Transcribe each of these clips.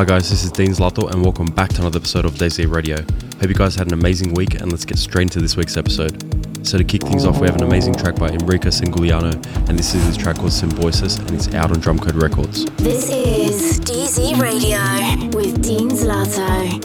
Hi guys, this is Dean Zlato and welcome back to another episode of DZ Radio. Hope you guys had an amazing week and let's get straight into this week's episode. So to kick things off, we have an amazing track by Enrico Sangiuliano and this is his track called Symbiosis and it's out on Drumcode Records. This is DZ Radio with Dean Zlato.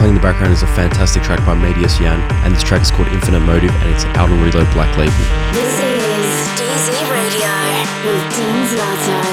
Playing in the background is a fantastic track by Matias YaaN, and this track is called Infinite Motive and it's out on Reload Black Label. This is DZ Radio with Dean Zlato.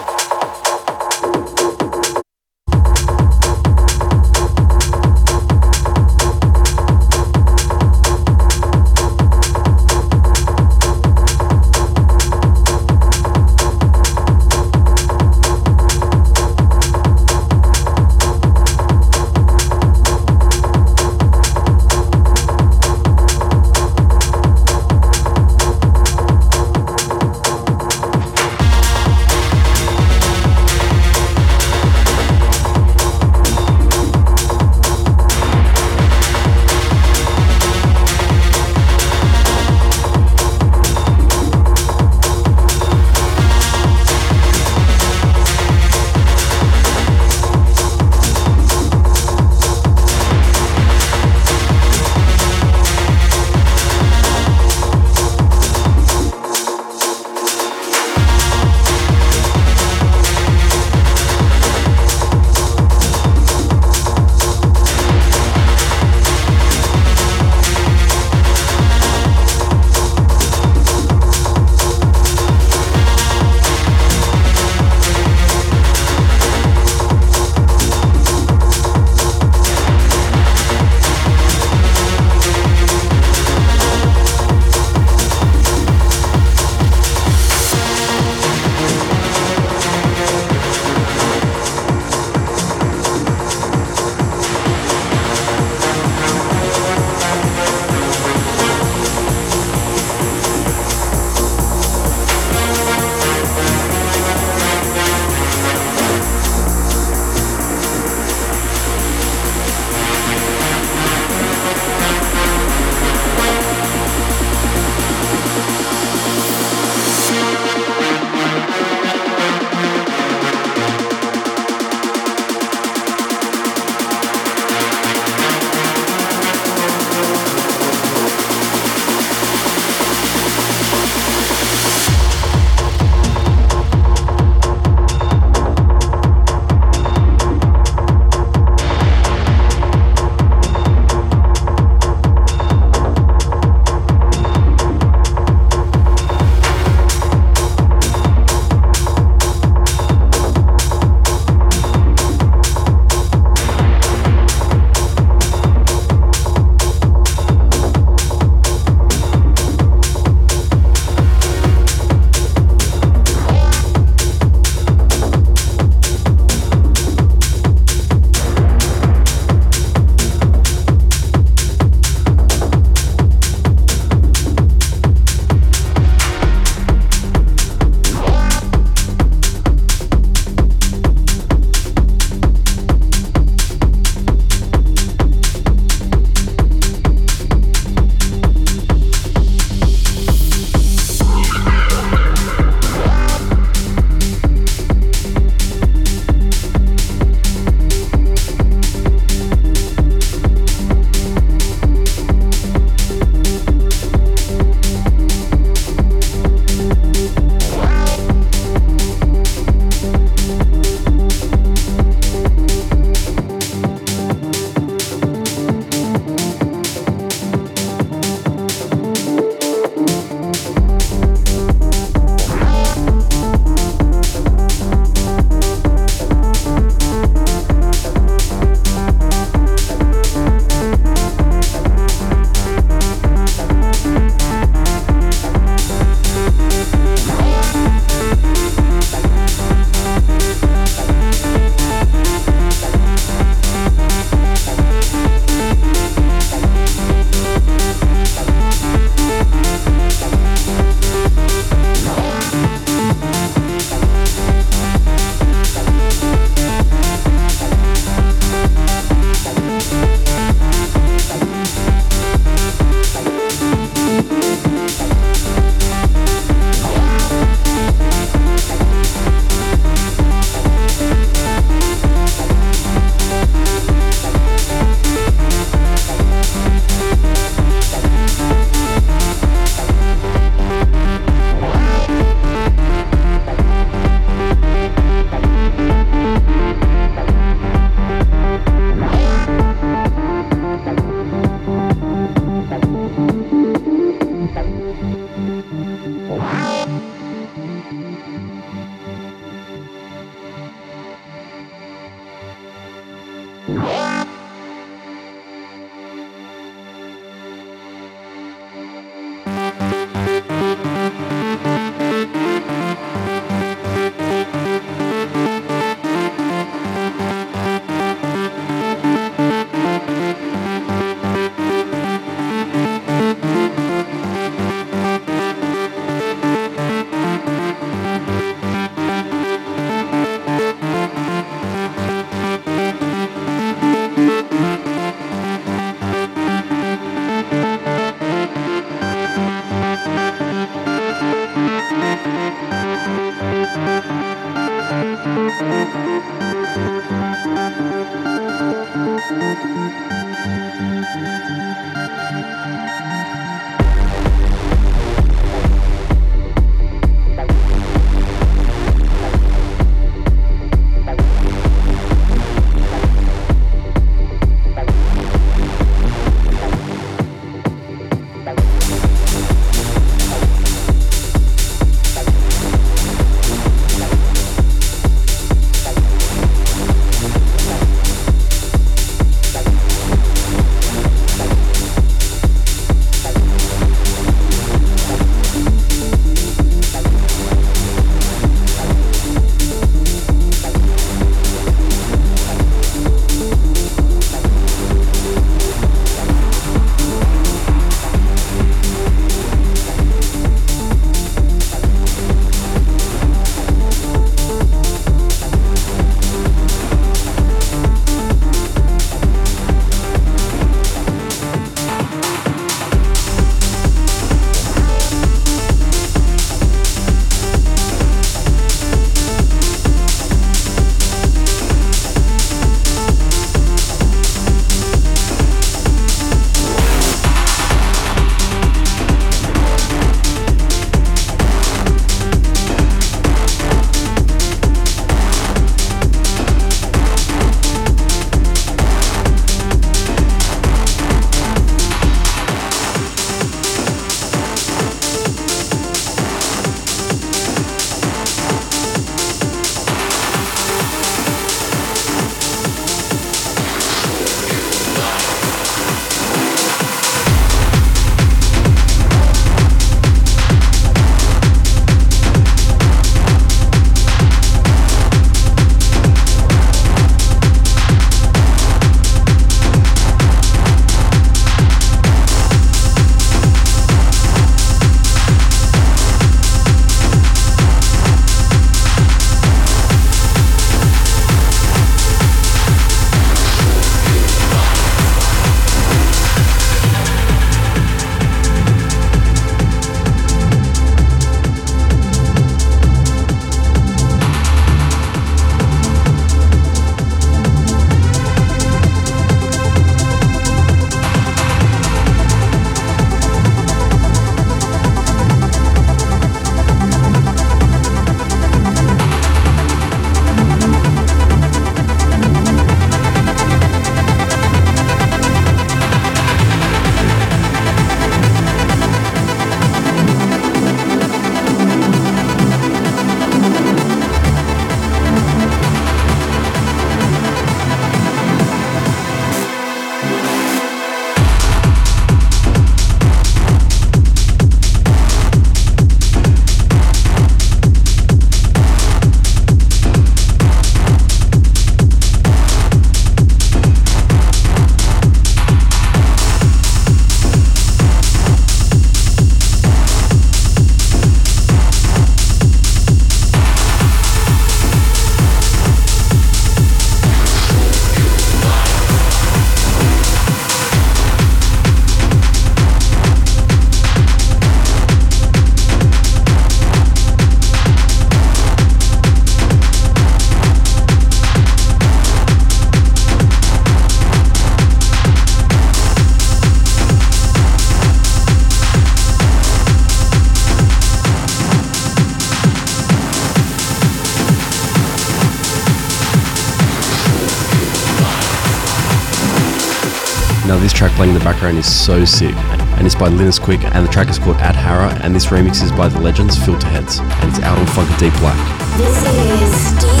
In the background is so sick. and it's by Linus Quick, and the track is called Adhara, and this remix is by the legends Filterheadz, and it's out on Funky Deep Black. This is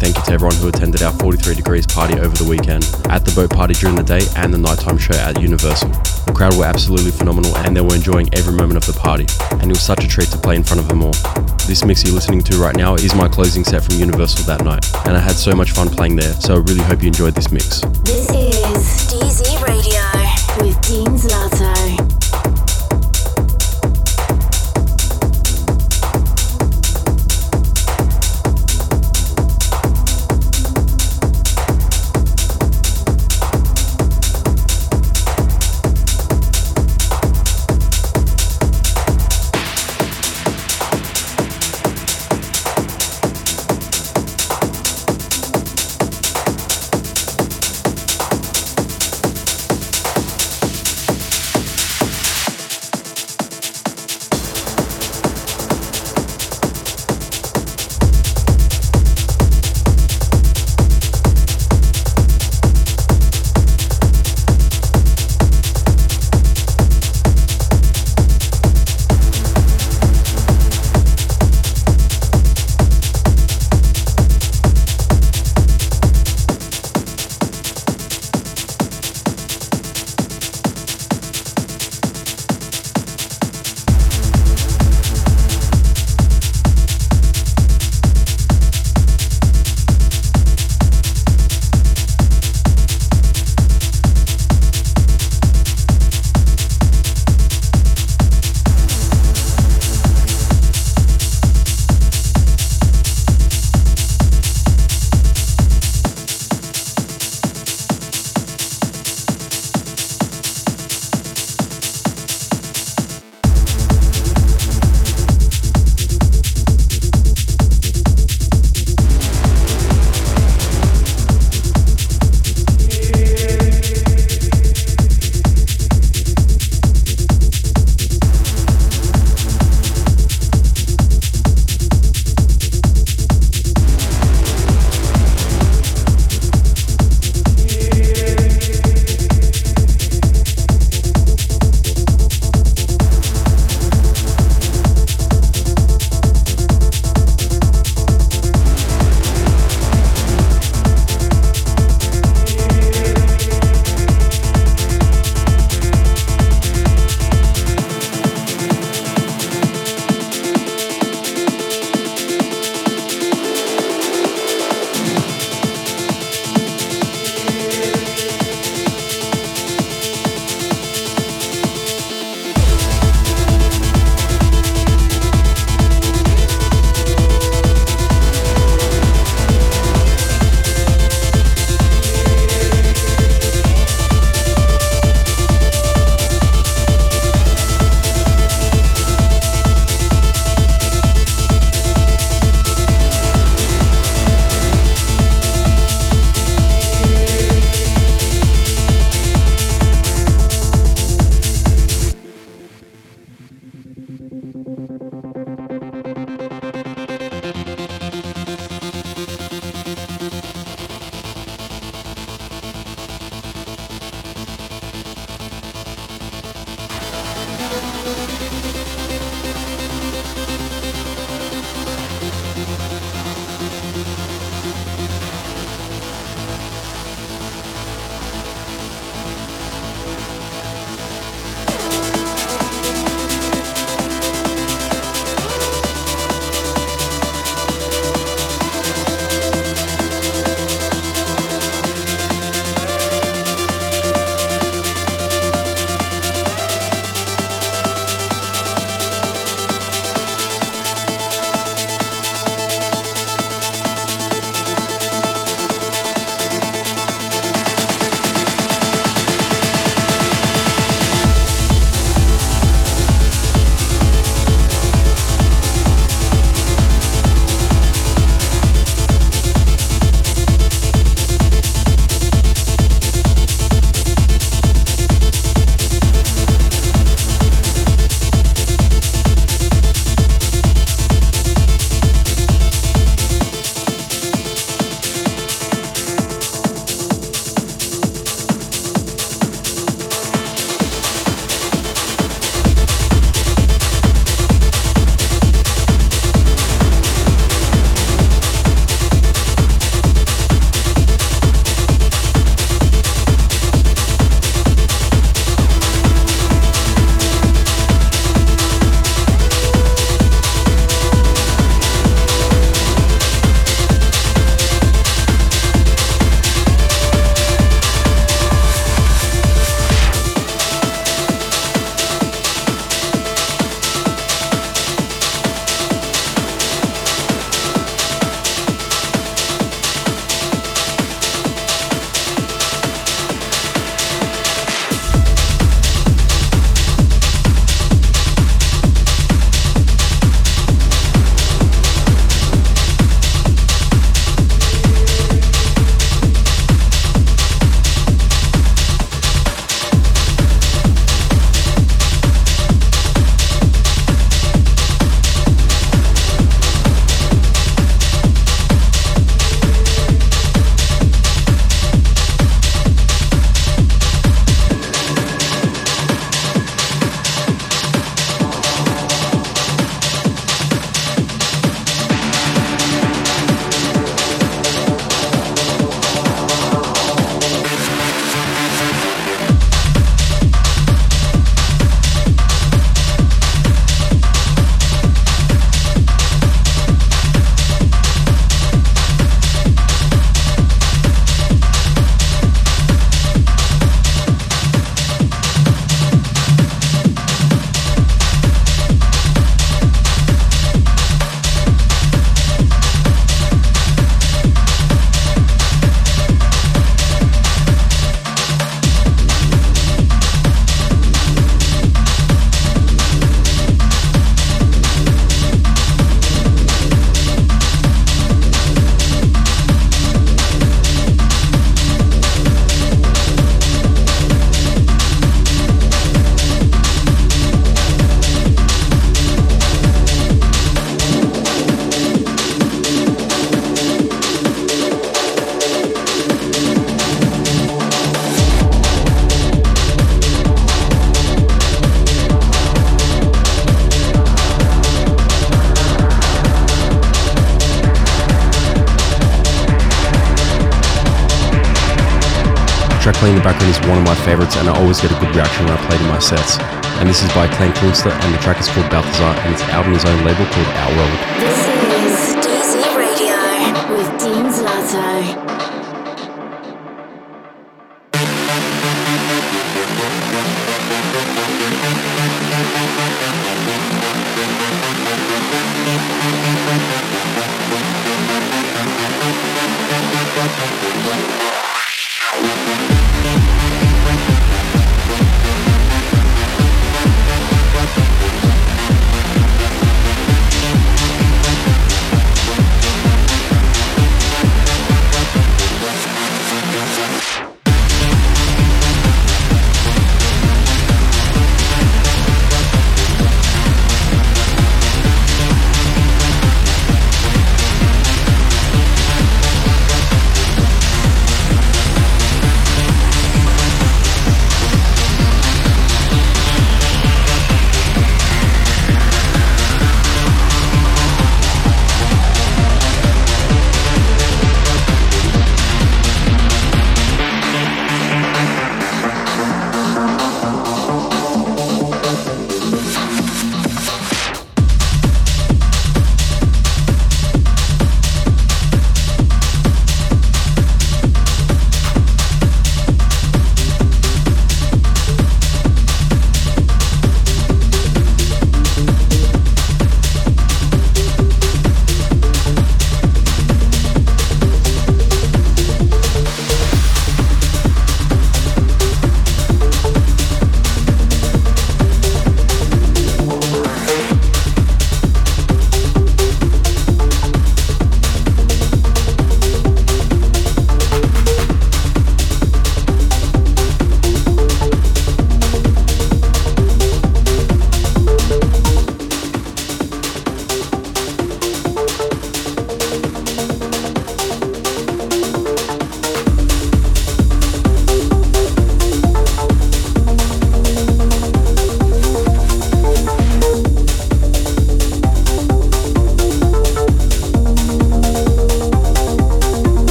thank you to everyone who attended our 43 Degrees party over the weekend, at the boat party during the day, and the nighttime show at Universal. The crowd were absolutely phenomenal and they were enjoying every moment of the party, and it was such a treat to play in front of them all. This mix you're listening to right now is my closing set from Universal that night, and I had so much fun playing there, so I really hope you enjoyed this mix. This is DZ Radio the background is one of my favorites and I always get a good reaction when I play it in my sets. And this is by Klangkuenstler and the track is called Balthazar and it's out on his own label called Outworld. This is DZ Radio with Dean Zlato.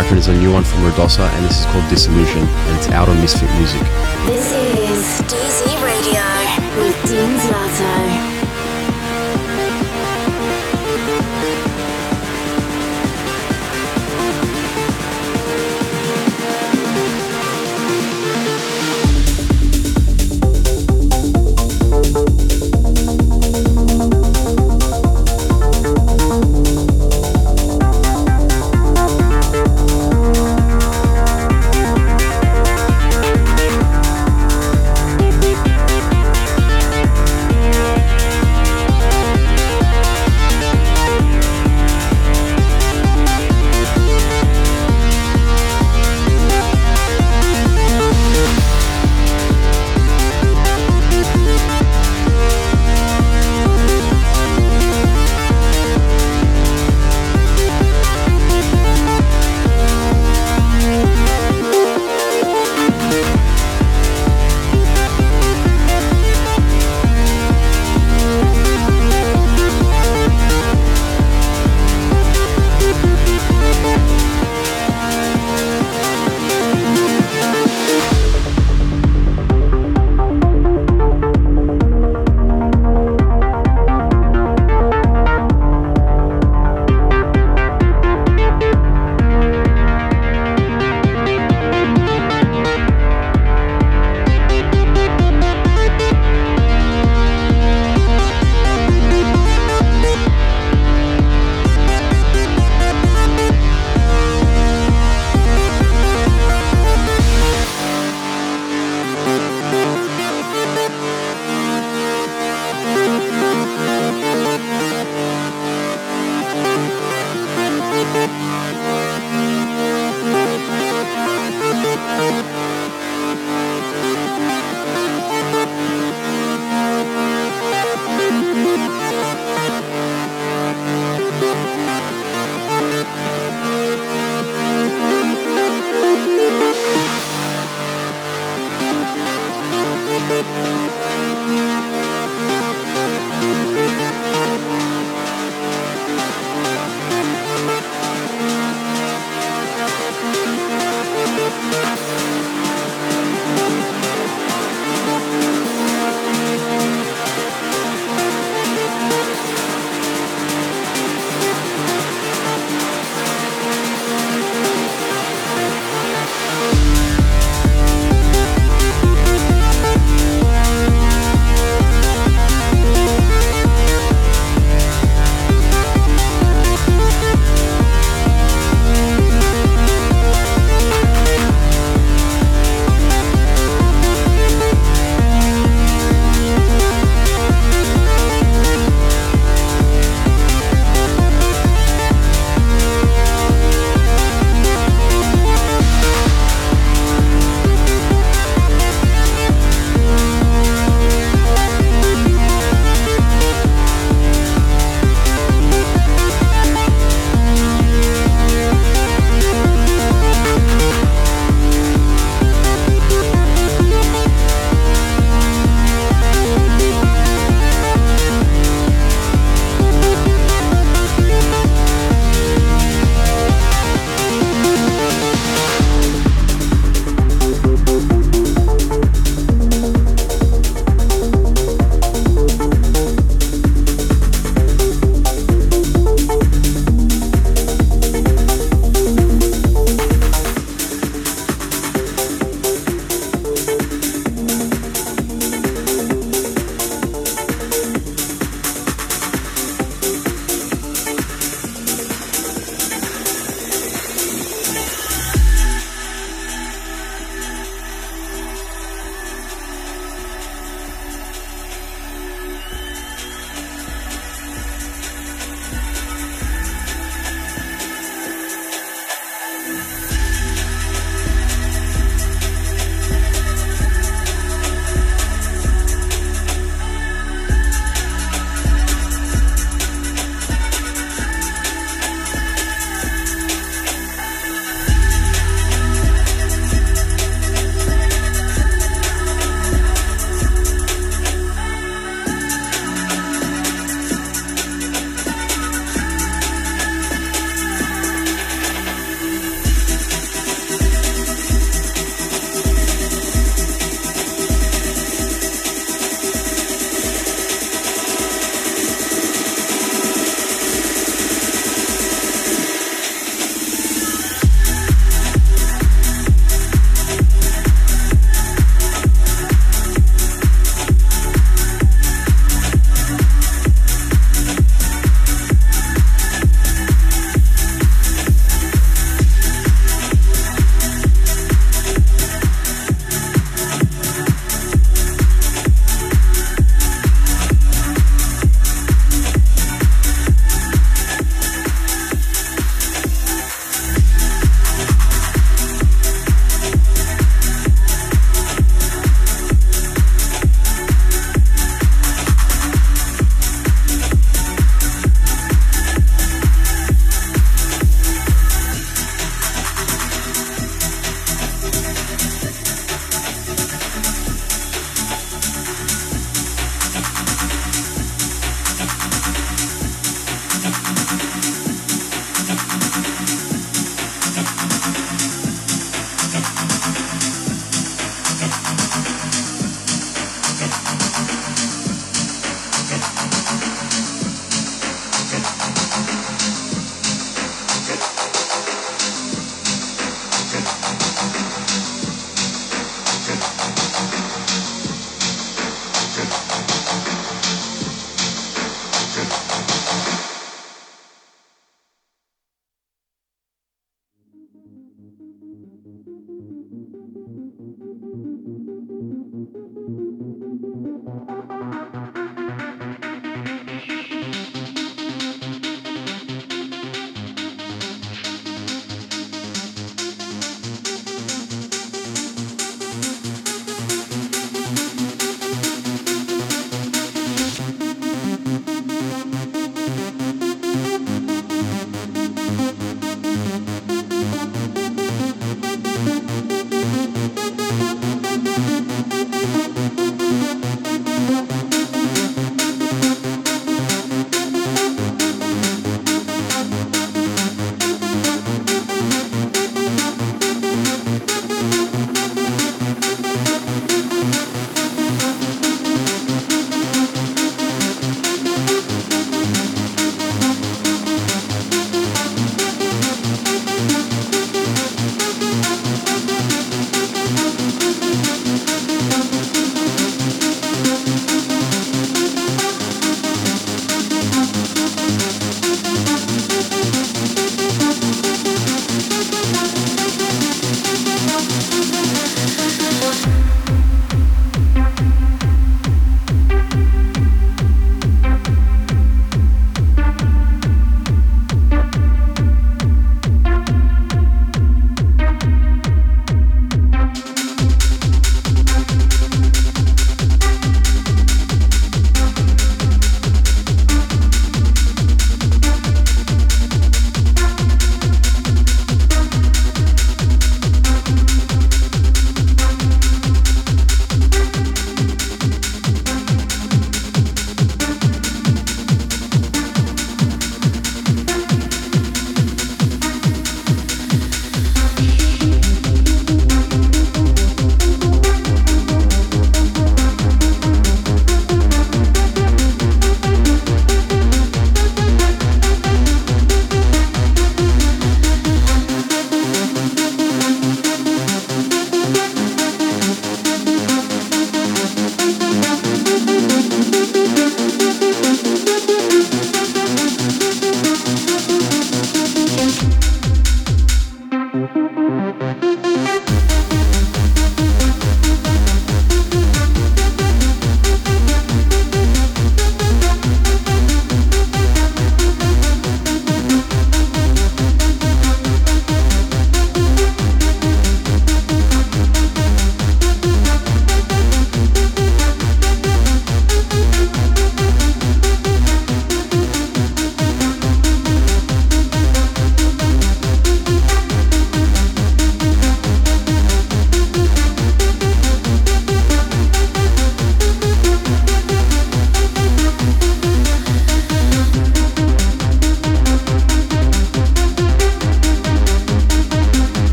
Is a new one from Rudosa, and this is called Disillusion, and it's out on Misfit Music.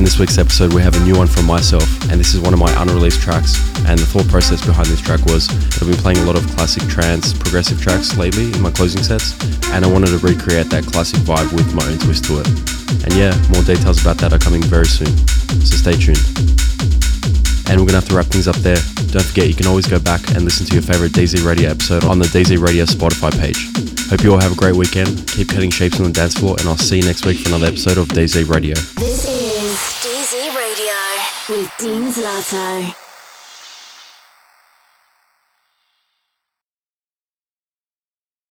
End this week's episode, we have a new one from myself, and this is one of my unreleased tracks. And the thought process behind this track was I've been playing a lot of classic trance, progressive tracks lately in my closing sets, and I wanted to recreate that classic vibe with my own twist to it. And yeah, more details about that are coming very soon, so stay tuned. And we're gonna have to wrap things up there. Don't forget, you can always go back and listen to your favorite DZ Radio episode on the DZ Radio Spotify page. Hope you all have a great weekend. Keep cutting shapes on the dance floor, and I'll see you next week for another episode of DZ Radio. This is